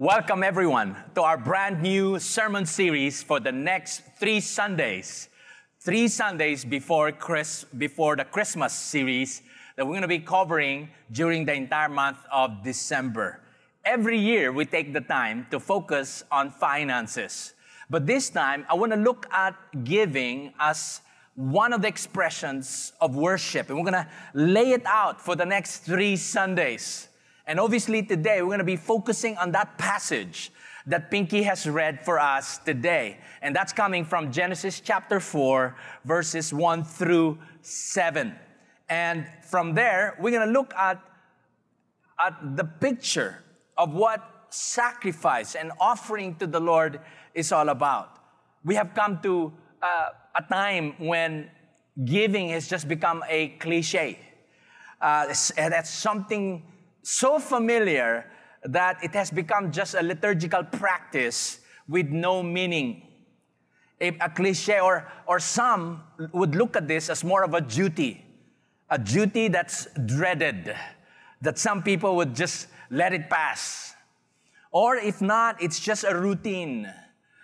Welcome, everyone, to our brand new sermon series for the next three Sundays. Three Sundays before, Chris, before the Christmas series that we're going to be covering during the entire month of December. Every year, we take the time to focus on finances. But this time, I want to look at giving as one of the expressions of worship. And we're going to lay it out for the next three Sundays. And obviously, today we're going to be focusing on that passage that Pinky has read for us today. And that's coming from Genesis chapter 4, verses 1 through 7. And from there, we're going to look at, at the picture of what sacrifice and offering to the Lord is all about. We have come to uh, a time when giving has just become a cliche. Uh, that's something so familiar that it has become just a liturgical practice with no meaning. A, a, cliche, or, or some would look at this as more of a duty, a duty that's dreaded, that some people would just let it pass. Or if not, it's just a routine.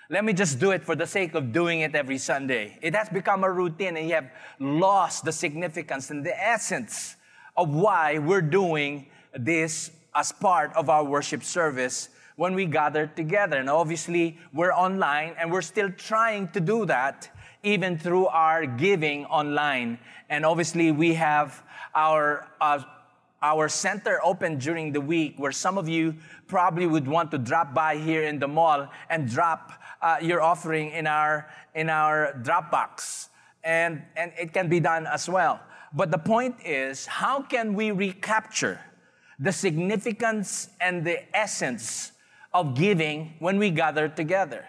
Let me just do it for the sake of doing it every Sunday. It has become a routine and you have lost the significance and the essence of why we're doing this as part of our worship service when we gather together. And obviously, we're online and we're still trying to do that even through our giving online. And obviously, we have our uh, our center open during the week where some of you probably would want to drop by here in the mall and drop uh, your offering in our in our drop box and and it can be done as well but the point is how can we recapture the significance and the essence of giving when we gather together.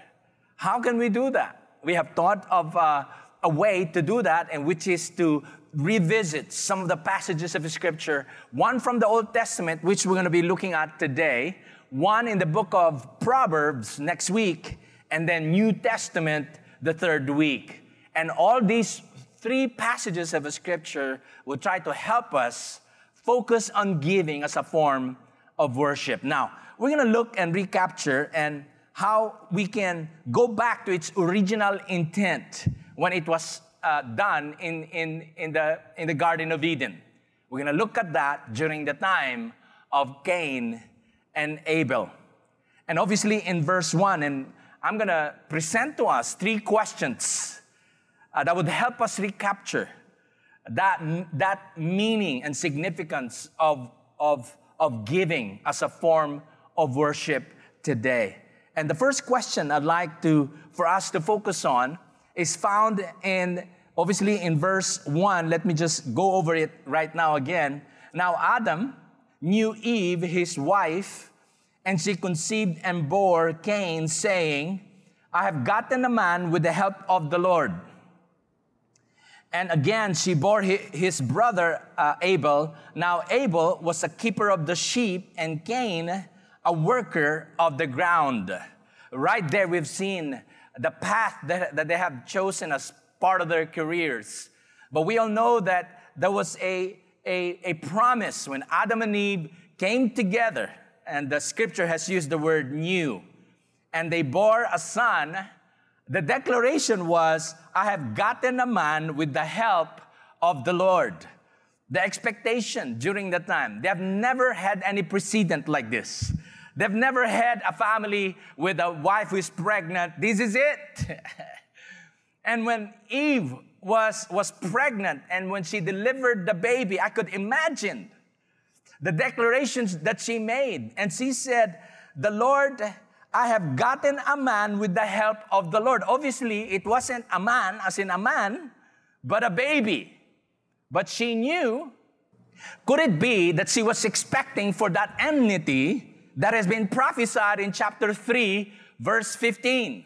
How can we do that? We have thought of uh, a way to do that, and which is to revisit some of the passages of Scripture, one from the Old Testament, which we're going to be looking at today, one in the book of Proverbs next week, and then New Testament the third week. And all these three passages of Scripture will try to help us focus on giving as a form of worship. Now, we're going to look and recapture and how we can go back to its original intent when it was uh, done in, in, in, the, in the Garden of Eden. We're going to look at that during the time of Cain and Abel. And obviously, in verse 1, and I'm going to present to us three questions uh, that would help us recapture that, that meaning and significance of, of, of giving as a form of worship today. And the first question I'd like to, for us to focus on is found in, obviously in verse 1. Let me just go over it right now again. Now, Adam knew Eve, his wife, and she conceived and bore Cain, saying, I have gotten a man with the help of the Lord. And again, she bore his brother uh, Abel. Now, Abel was a keeper of the sheep, and Cain, a worker of the ground. Right there, we've seen the path that, that they have chosen as part of their careers. But we all know that there was a, a, a promise when Adam and Eve came together, and the scripture has used the word knew, and they bore a son the declaration was, I have gotten a man with the help of the Lord. The expectation during that time, they have never had any precedent like this. They've never had a family with a wife who is pregnant. This is it. and when Eve was, was pregnant and when she delivered the baby, I could imagine the declarations that she made. And she said, The Lord I have gotten a man with the help of the Lord. Obviously, it wasn't a man, as in a man, but a baby. But she knew, could it be that she was expecting for that enmity that has been prophesied in chapter 3, verse 15?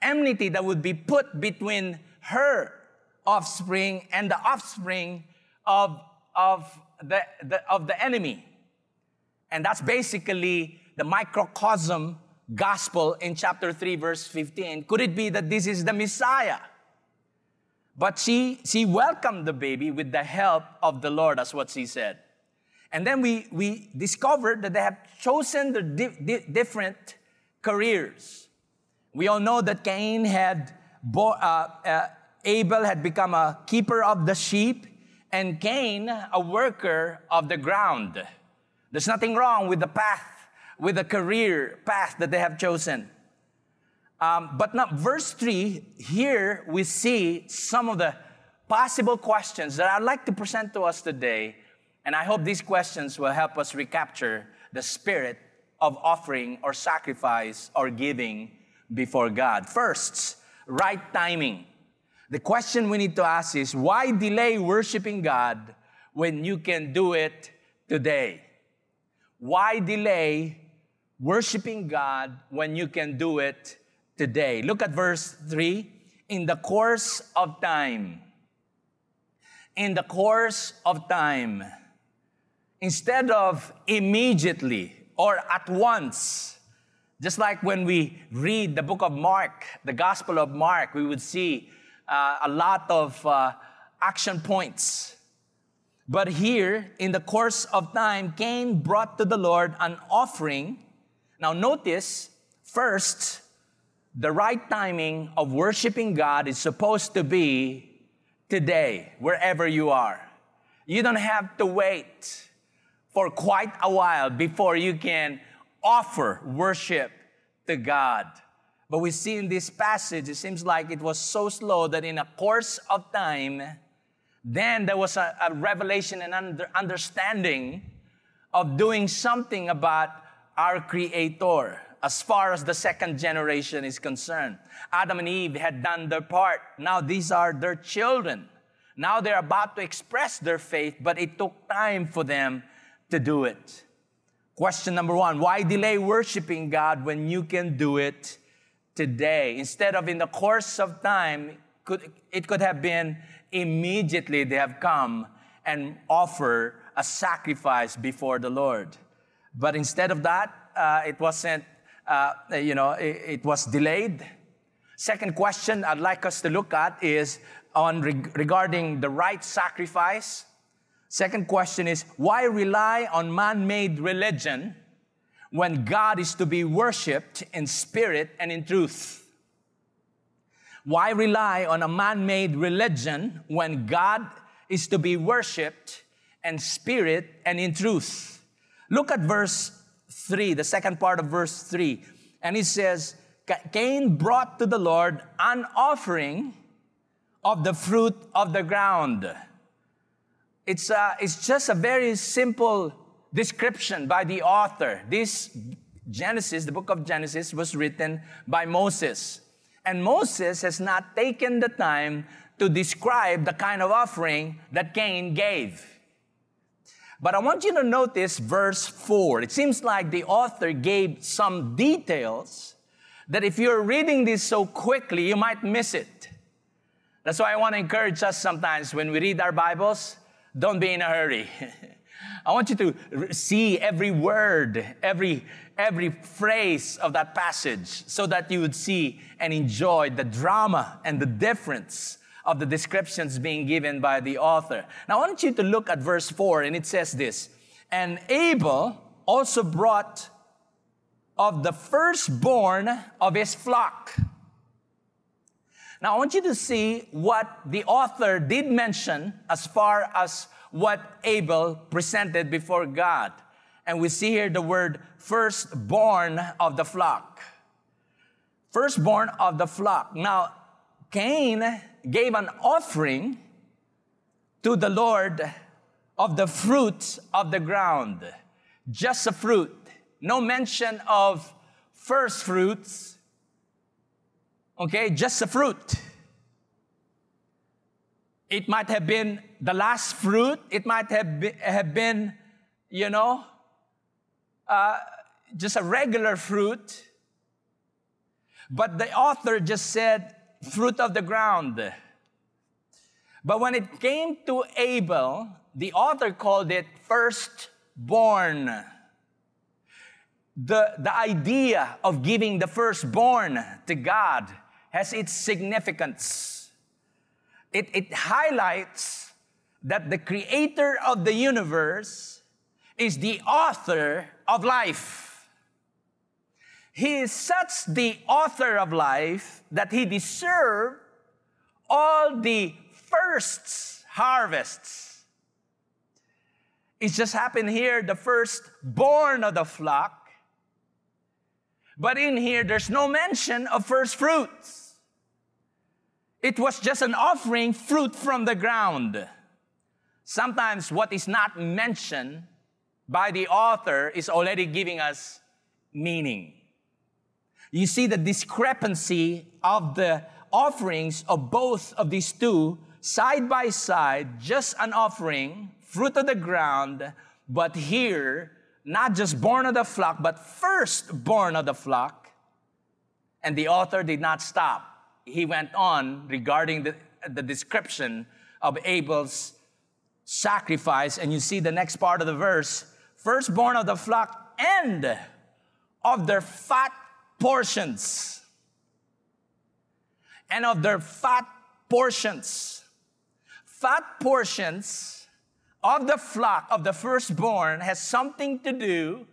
Enmity that would be put between her offspring and the offspring of, of, the, the, of the enemy. And that's basically the microcosm gospel in chapter 3, verse 15. Could it be that this is the Messiah? But she, she welcomed the baby with the help of the Lord, that's what she said. And then we, we discovered that they have chosen the di- di- different careers. We all know that Cain had, bo- uh, uh, Abel had become a keeper of the sheep, and Cain a worker of the ground. There's nothing wrong with the path, with the career path that they have chosen. Um, but now, verse 3, here we see some of the possible questions that I'd like to present to us today. And I hope these questions will help us recapture the spirit of offering or sacrifice or giving before God. First, right timing. The question we need to ask is why delay worshiping God when you can do it today? Why delay worshiping God when you can do it today? Look at verse 3. In the course of time, in the course of time, instead of immediately or at once, just like when we read the book of Mark, the Gospel of Mark, we would see uh, a lot of uh, action points. But here, in the course of time, Cain brought to the Lord an offering. Now, notice first, the right timing of worshiping God is supposed to be today, wherever you are. You don't have to wait for quite a while before you can offer worship to God. But we see in this passage, it seems like it was so slow that in a course of time, then there was a, a revelation and under, understanding of doing something about our Creator as far as the second generation is concerned. Adam and Eve had done their part. Now these are their children. Now they're about to express their faith, but it took time for them to do it. Question number one Why delay worshiping God when you can do it today? Instead of in the course of time, could, it could have been immediately they have come and offer a sacrifice before the Lord. But instead of that, uh, it wasn't, uh, you know, it, it, was delayed. Second question I'd like us to look at is on reg- regarding the right sacrifice. Second question is why rely on man made religion when God is to be worshiped in spirit and in truth? Why rely on a man made religion when God is to be worshiped in spirit and in truth? Look at verse 3, the second part of verse 3. And it says, Cain brought to the Lord an offering of the fruit of the ground. It's, uh, it's just a very simple description by the author. This Genesis, the book of Genesis, was written by Moses. And Moses has not taken the time to describe the kind of offering that Cain gave. But I want you to notice verse 4. It seems like the author gave some details that if you're reading this so quickly, you might miss it. That's why I want to encourage us sometimes when we read our Bibles, don't be in a hurry. I want you to see every word, every, every phrase of that passage so that you would see and enjoy the drama and the difference of the descriptions being given by the author. Now, I want you to look at verse 4, and it says this And Abel also brought of the firstborn of his flock. Now, I want you to see what the author did mention as far as what Abel presented before God. And we see here the word firstborn of the flock. Firstborn of the flock. Now, Cain gave an offering to the Lord of the fruit of the ground. Just a fruit. No mention of first fruits Okay, just a fruit. It might have been the last fruit. It might have been, have been you know, uh, just a regular fruit. But the author just said, fruit of the ground. But when it came to Abel, the author called it firstborn the, the idea of giving the firstborn to God has its significance. It, it highlights that the creator of the universe is the author of life. He is such the author of life that he deserved all the firsts, harvests. It's just happened here, the first born of the flock. But in here, there's no mention of first fruits. It was just an offering fruit from the ground. Sometimes what is not mentioned by the author is already giving us meaning. You see the discrepancy of the offerings of both of these two side by side, just an offering, fruit of the ground, but here, not just born of the flock, but first born of the flock. And the author did not stop. He went on regarding the, the description of Abel's sacrifice. And you see the next part of the verse firstborn of the flock and of their fat portions. And of their fat portions. Fat portions of the flock of the firstborn has something to do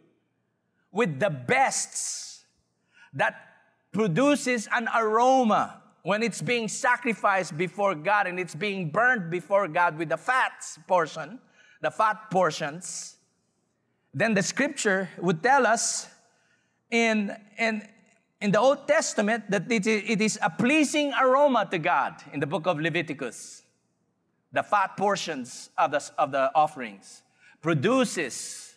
with the bests that produces an aroma when it's being sacrificed before God and it's being burned before God with the fat portion, the fat portions then the scripture would tell us in, in, in the Old Testament that it is, a pleasing aroma to God in the book of Leviticus. The fat portions of the, of the offerings produces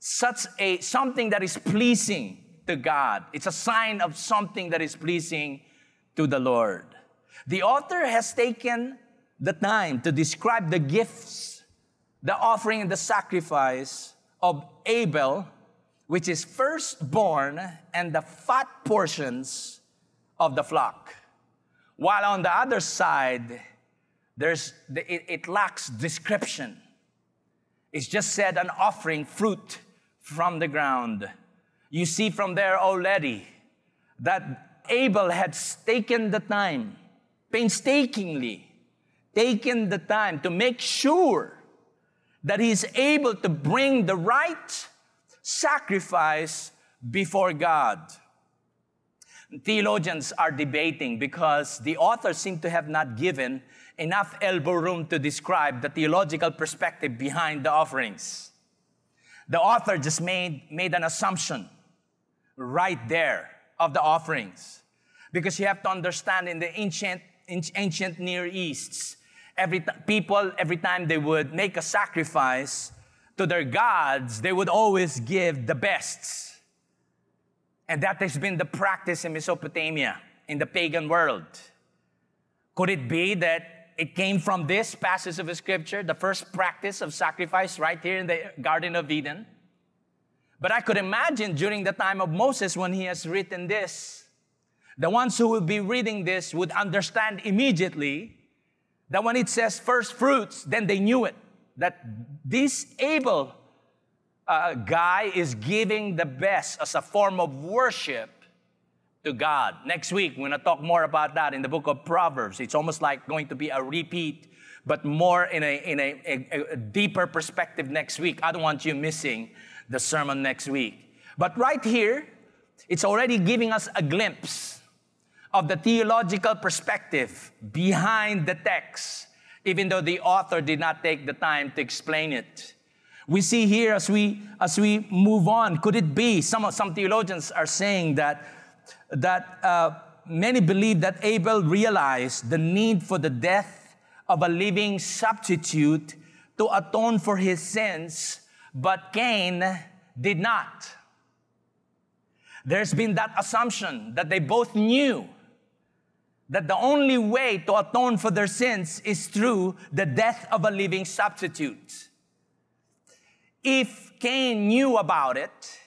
such a something that is pleasing to God. It's a sign of something that is pleasing to the Lord. The author has taken the time to describe the gifts, the offering, and the sacrifice of Abel, which is firstborn and the fat portions of the flock. While on the other side, there's, it, it lacks description. It's just said an offering fruit from the ground. You see from there already that Abel had taken the time, painstakingly taken the time to make sure that he's able to bring the right sacrifice before God. Theologians are debating because the authors seem to have not given enough elbow room to describe the theological perspective behind the offerings. The author just made, made an assumption right there of the offerings. Because you have to understand in the ancient, ancient Near East, every t- people, every time they would make a sacrifice to their gods, they would always give the best. And that has been the practice in Mesopotamia, in the pagan world. Could it be that it came from this passage of scripture, the first practice of sacrifice right here in the Garden of Eden? But I could imagine during the time of Moses when he has written this, the ones who will be reading this would understand immediately that when it says first fruits, then they knew it. That this Abel uh, guy is giving the best as a form of worship to God. Next week, we're going to talk more about that in the book of Proverbs. It's almost like going to be a repeat, but more in a, in a, a, a deeper perspective next week. I don't want you missing the sermon next week. But right here, it's already giving us a glimpse of the theological perspective behind the text, even though the author did not take the time to explain it. We see here as we as we move on, could it be some some theologians are saying that that uh, many believe that Abel realized the need for the death of a living substitute to atone for his sins, but Cain did not. There's been that assumption that they both knew that the only way to atone for their sins is through the death of a living substitute. If Cain knew about it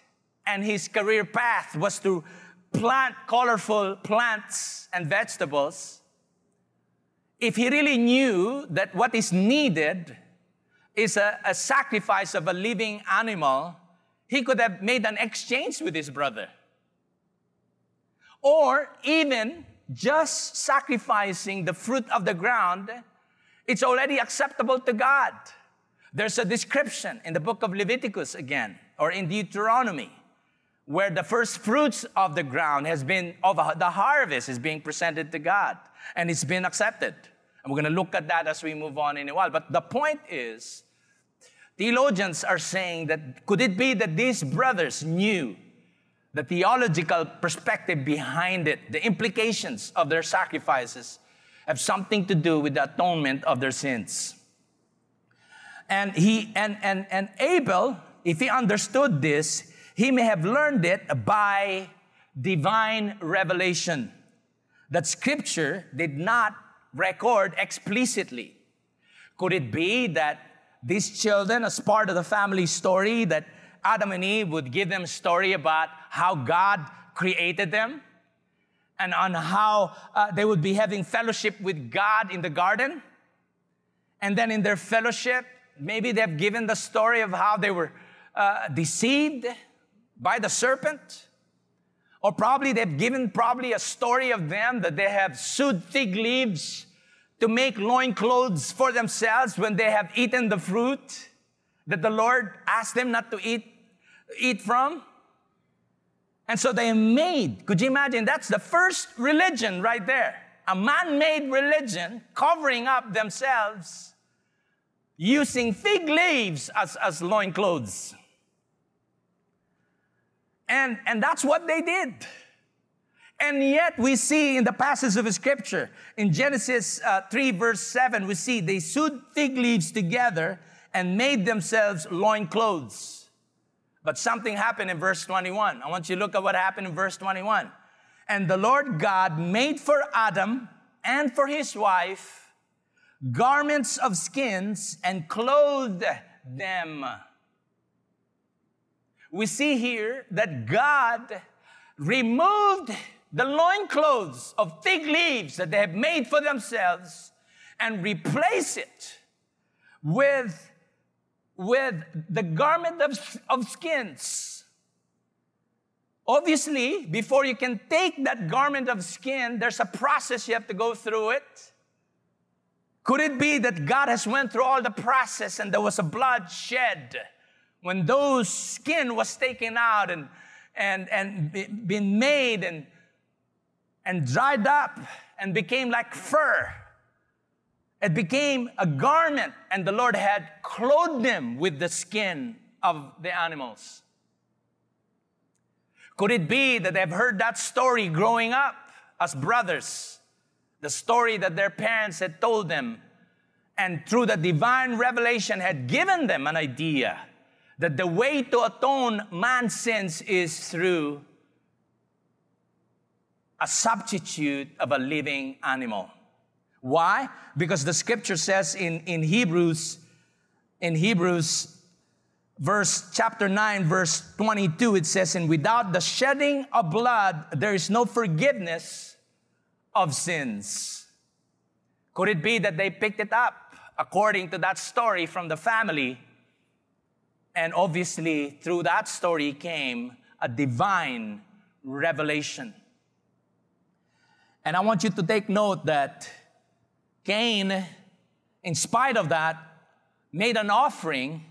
and his career path was to plant colorful plants and vegetables, if he really knew that what is needed is a, a sacrifice of a living animal, he could have made an exchange with his brother. Or even just sacrificing the fruit of the ground, it's already acceptable to God. There's a description in the book of Leviticus again, or in Deuteronomy, where the first fruits of the ground has been, of the harvest is being presented to God, and it's been accepted. And we're going to look at that as we move on in a while. But the point is, theologians are saying that could it be that these brothers knew the theological perspective behind it, the implications of their sacrifices, have something to do with the atonement of their sins. And he and and and Abel, if he understood this, he may have learned it by divine revelation that scripture did not record explicitly. Could it be that these children, as part of the family story, that Adam and Eve would give them a story about how God created them and on how uh, they would be having fellowship with God in the garden. And then in their fellowship, maybe they've given the story of how they were uh, deceived by the serpent. Or probably they've given probably a story of them that they have sewed fig leaves to make loincloths for themselves when they have eaten the fruit that the Lord asked them not to eat, eat from. And so they made, could you imagine? That's the first religion right there. A man made religion covering up themselves using fig leaves as, as loincloths. And, and that's what they did. And yet we see in the passage of scripture, in Genesis uh, 3 verse 7, we see they sewed fig leaves together and made themselves loincloths. But something happened in verse 21. I want you to look at what happened in verse 21. And the Lord God made for Adam and for his wife garments of skins and clothed them we see here that God removed the loincloths of fig leaves that they have made for themselves and replaced it with, with the garment of, of skins. Obviously, before you can take that garment of skin, there's a process you have to go through it. Could it be that God has went through all the process and there was a blood shed? when those skin was taken out and, and, and been made and, and dried up and became like fur, it became a garment, and the Lord had clothed them with the skin of the animals. Could it be that they've heard that story growing up as brothers? The story that their parents had told them, and through the divine revelation had given them an idea that the way to atone man's sins is through a substitute of a living animal. Why? Because the scripture says in, in Hebrews, in Hebrews verse chapter 9 verse 22 it says and without the shedding of blood there is no forgiveness of sins could it be that they picked it up according to that story from the family and obviously, through that story came a divine revelation. And I want you to take note that Cain, in spite of that, made an offering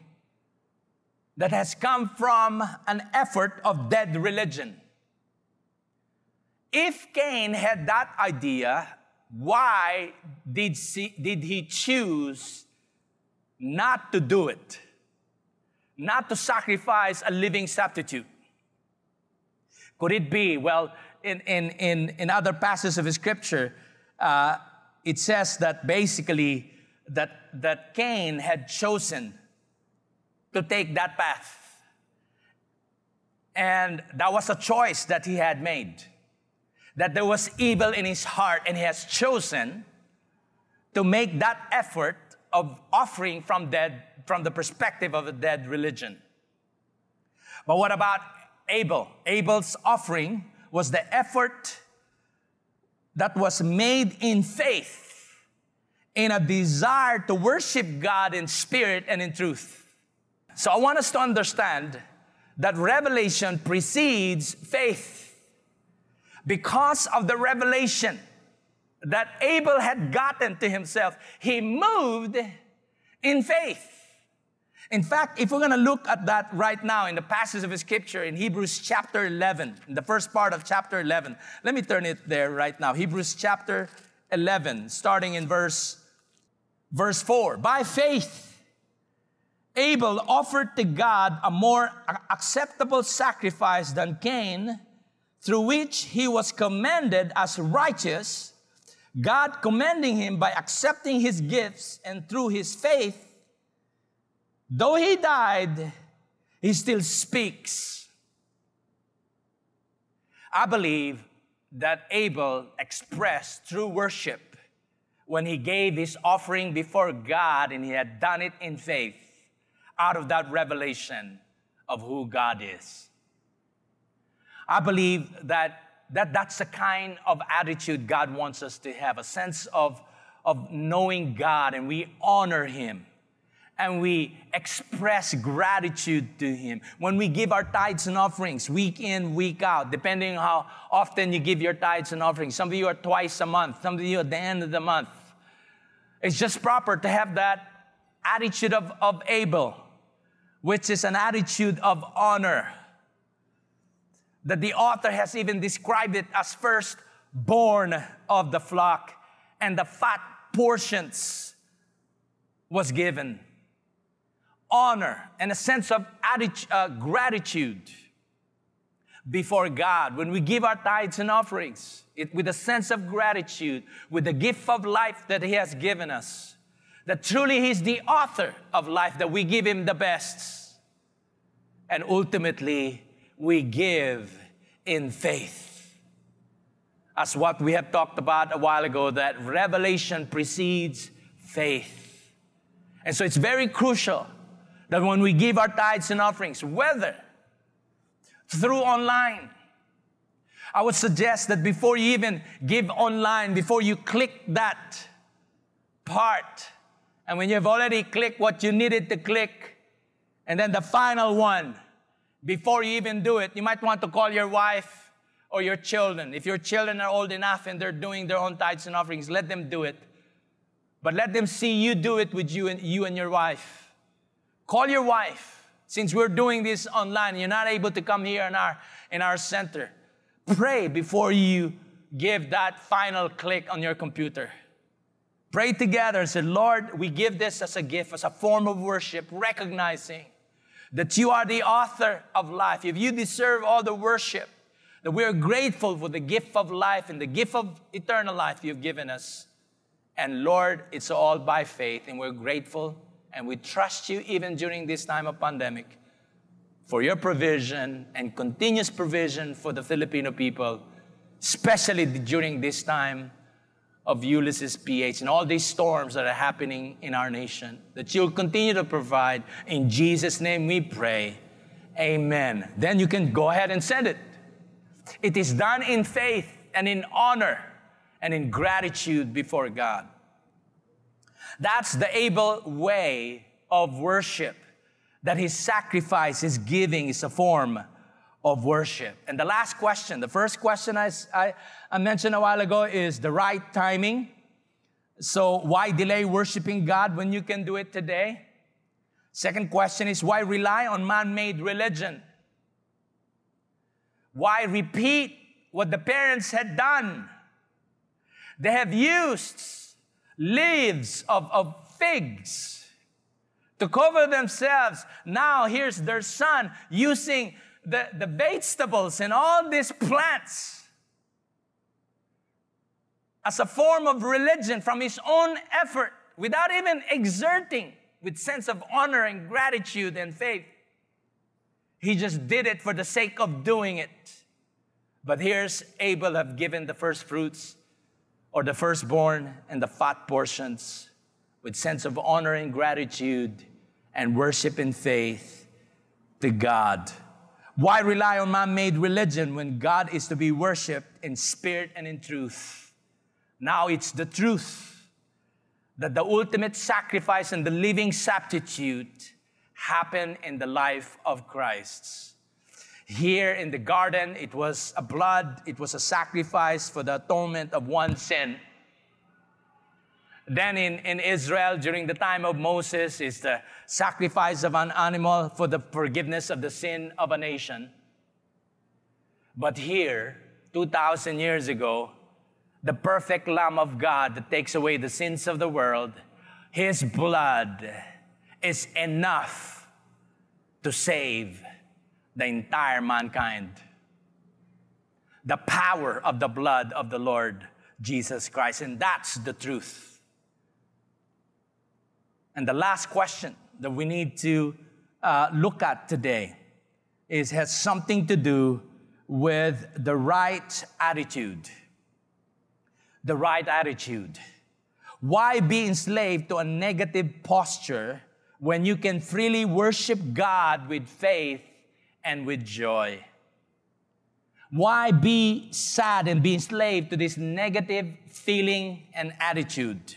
that has come from an effort of dead religion. If Cain had that idea, why did, did he choose not to do it? not to sacrifice a living substitute. Could it be? Well, in, in, in, in other passages of scripture, uh, it says that basically that, that Cain had chosen to take that path. And that was a choice that he had made. That there was evil in his heart, and he has chosen to make that effort of offering from dead from the perspective of a dead religion. But what about Abel? Abel's offering was the effort that was made in faith, in a desire to worship God in spirit and in truth. So I want us to understand that revelation precedes faith. Because of the revelation that Abel had gotten to himself, he moved in faith. In fact, if we're going to look at that right now in the passage of scripture in Hebrews chapter 11, in the first part of chapter 11, let me turn it there right now. Hebrews chapter 11, starting in verse, verse 4. By faith, Abel offered to God a more acceptable sacrifice than Cain, through which he was commended as righteous, God commending him by accepting his gifts, and through his faith, Though he died, he still speaks. I believe that Abel expressed true worship when he gave his offering before God and he had done it in faith out of that revelation of who God is. I believe that, that that's the kind of attitude God wants us to have a sense of, of knowing God and we honor Him and we express gratitude to Him. When we give our tithes and offerings week in, week out, depending on how often you give your tithes and offerings. Some of you are twice a month, some of you at the end of the month. It's just proper to have that attitude of, of Abel, which is an attitude of honor. That the author has even described it as first born of the flock, and the fat portions was given honor and a sense of attitude, uh, gratitude before God. When we give our tithes and offerings, it, with a sense of gratitude, with the gift of life that He has given us, that truly He's the author of life, that we give Him the best. And ultimately, we give in faith. As what we have talked about a while ago, that revelation precedes faith. And so it's very crucial that when we give our tithes and offerings, whether through online, I would suggest that before you even give online, before you click that part, and when you've already clicked what you needed to click, and then the final one, before you even do it, you might want to call your wife or your children. If your children are old enough and they're doing their own tithes and offerings, let them do it. But let them see you do it with you and you and your wife. Call your wife. Since we're doing this online, you're not able to come here in our, in our center. Pray before you give that final click on your computer. Pray together and say, Lord, we give this as a gift, as a form of worship, recognizing that you are the author of life. If you deserve all the worship, that we are grateful for the gift of life and the gift of eternal life you've given us. And Lord, it's all by faith, and we're grateful and we trust you even during this time of pandemic for your provision and continuous provision for the Filipino people, especially during this time of Ulysses PH and all these storms that are happening in our nation, that you'll continue to provide. In Jesus' name we pray. Amen. Then you can go ahead and send it. It is done in faith and in honor and in gratitude before God. That's the Abel way of worship. That his sacrifice, his giving is a form of worship. And the last question, the first question I, I, I mentioned a while ago is the right timing. So why delay worshiping God when you can do it today? Second question is why rely on man-made religion? Why repeat what the parents had done? They have used leaves of, of figs to cover themselves. Now here's their son using the, the vegetables and all these plants as a form of religion from his own effort without even exerting with sense of honor and gratitude and faith. He just did it for the sake of doing it. But here's Abel have given the first fruits or the firstborn and the fat portions with sense of honor and gratitude and worship and faith to God. Why rely on man made religion when God is to be worshiped in spirit and in truth? Now it's the truth that the ultimate sacrifice and the living substitute happen in the life of Christ. Here in the garden, it was a blood, it was a sacrifice for the atonement of one sin. Then in, in Israel, during the time of Moses, is the sacrifice of an animal for the forgiveness of the sin of a nation. But here, 2,000 years ago, the perfect Lamb of God that takes away the sins of the world, His blood is enough to save the entire mankind. The power of the blood of the Lord Jesus Christ. And that's the truth. And the last question that we need to uh, look at today is has something to do with the right attitude. The right attitude. Why be enslaved to a negative posture when you can freely worship God with faith and with joy? Why be sad and be enslaved to this negative feeling and attitude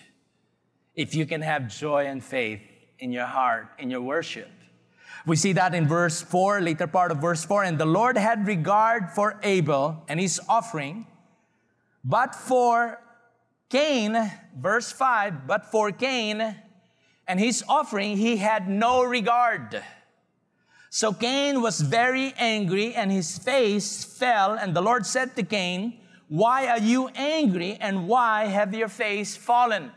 if you can have joy and faith in your heart, in your worship? We see that in verse 4, later part of verse 4. And the Lord had regard for Abel and his offering, but for Cain, verse 5, but for Cain and his offering, he had no regard. So Cain was very angry and his face fell. And the Lord said to Cain, Why are you angry and why have your face fallen?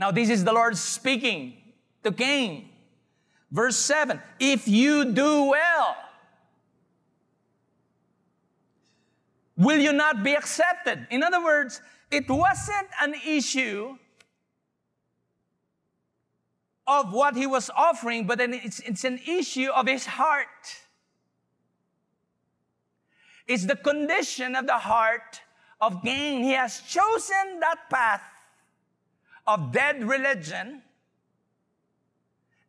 Now, this is the Lord speaking to Cain. Verse 7 If you do well, will you not be accepted? In other words, it wasn't an issue of what he was offering, but then it's, it's an issue of his heart. It's the condition of the heart of Cain. He has chosen that path of dead religion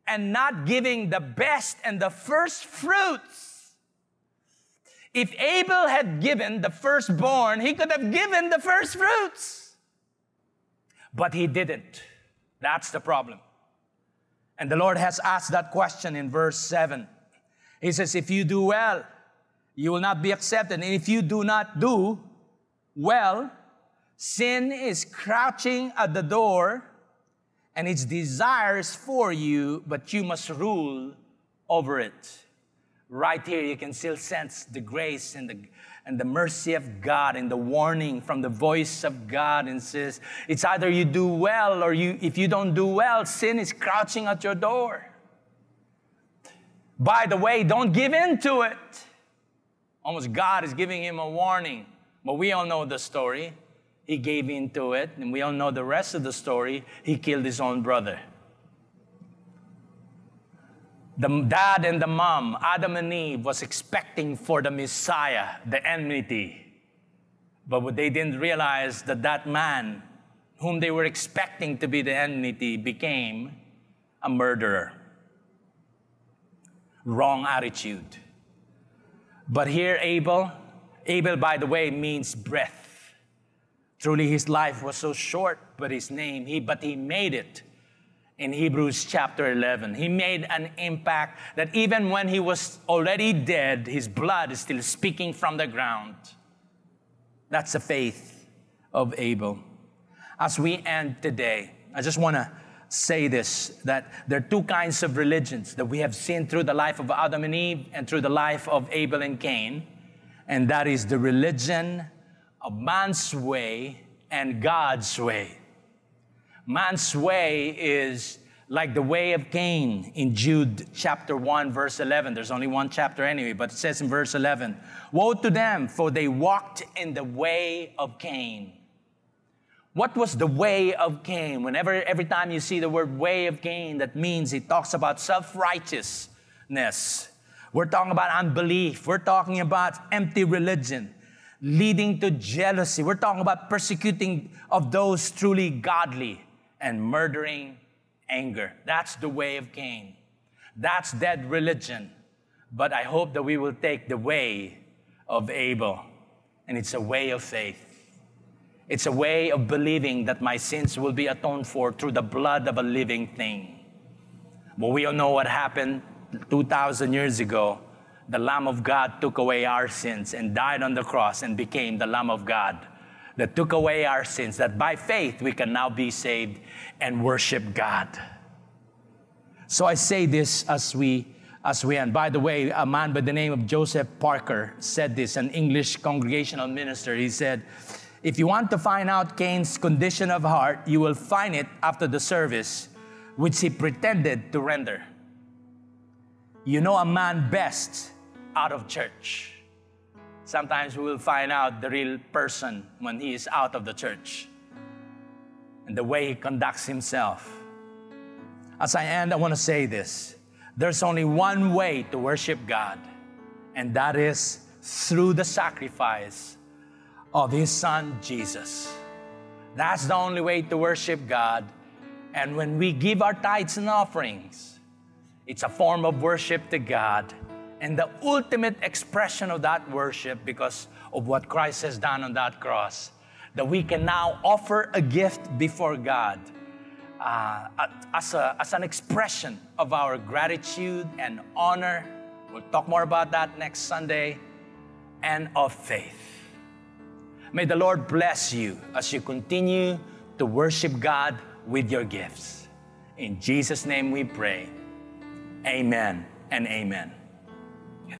and not giving the best and the first fruits. If Abel had given the firstborn, he could have given the first fruits. But he didn't. That's the problem. And the Lord has asked that question in verse 7. He says, If you do well, you will not be accepted. And if you do not do well, sin is crouching at the door and its desires for you, but you must rule over it. Right here, you can still sense the grace and the and the mercy of God and the warning from the voice of God and says, it's either you do well or you, if you don't do well, sin is crouching at your door. By the way, don't give in to it. Almost God is giving him a warning. But we all know the story. He gave in to it, and we all know the rest of the story. He killed his own brother the dad and the mom, Adam and Eve, was expecting for the Messiah, the enmity. But they didn't realize that that man, whom they were expecting to be the enmity, became a murderer. Wrong attitude. But here, Abel, Abel, by the way, means breath. Truly, his life was so short, but his name, he, but he made it in Hebrews chapter 11. He made an impact that even when he was already dead, his blood is still speaking from the ground. That's the faith of Abel. As we end today, I just want to say this that there are two kinds of religions that we have seen through the life of Adam and Eve and through the life of Abel and Cain, and that is the religion of man's way and God's way. Man's way is like the way of Cain in Jude chapter 1, verse 11. There's only one chapter anyway, but it says in verse 11 Woe to them, for they walked in the way of Cain. What was the way of Cain? Whenever, every time you see the word way of Cain, that means it talks about self righteousness. We're talking about unbelief. We're talking about empty religion leading to jealousy. We're talking about persecuting of those truly godly and murdering anger. That's the way of Cain. That's dead religion. But I hope that we will take the way of Abel. And it's a way of faith. It's a way of believing that my sins will be atoned for through the blood of a living thing. But we all know what happened 2,000 years ago. The Lamb of God took away our sins and died on the cross and became the Lamb of God that took away our sins, that by faith we can now be saved and worship God. So I say this as we as we end. By the way, a man by the name of Joseph Parker said this, an English congregational minister. He said, If you want to find out Cain's condition of heart, you will find it after the service, which he pretended to render. You know a man best out of church. Sometimes we will find out the real person when he is out of the church and the way he conducts himself. As I end, I want to say this there's only one way to worship God, and that is through the sacrifice of His Son Jesus. That's the only way to worship God. And when we give our tithes and offerings, it's a form of worship to God and the ultimate expression of that worship because of what Christ has done on that cross, that we can now offer a gift before God uh, as, a, as an expression of our gratitude and honor. We'll talk more about that next Sunday, and of faith. May the Lord bless you as you continue to worship God with your gifts. In Jesus' name we pray. Amen and amen.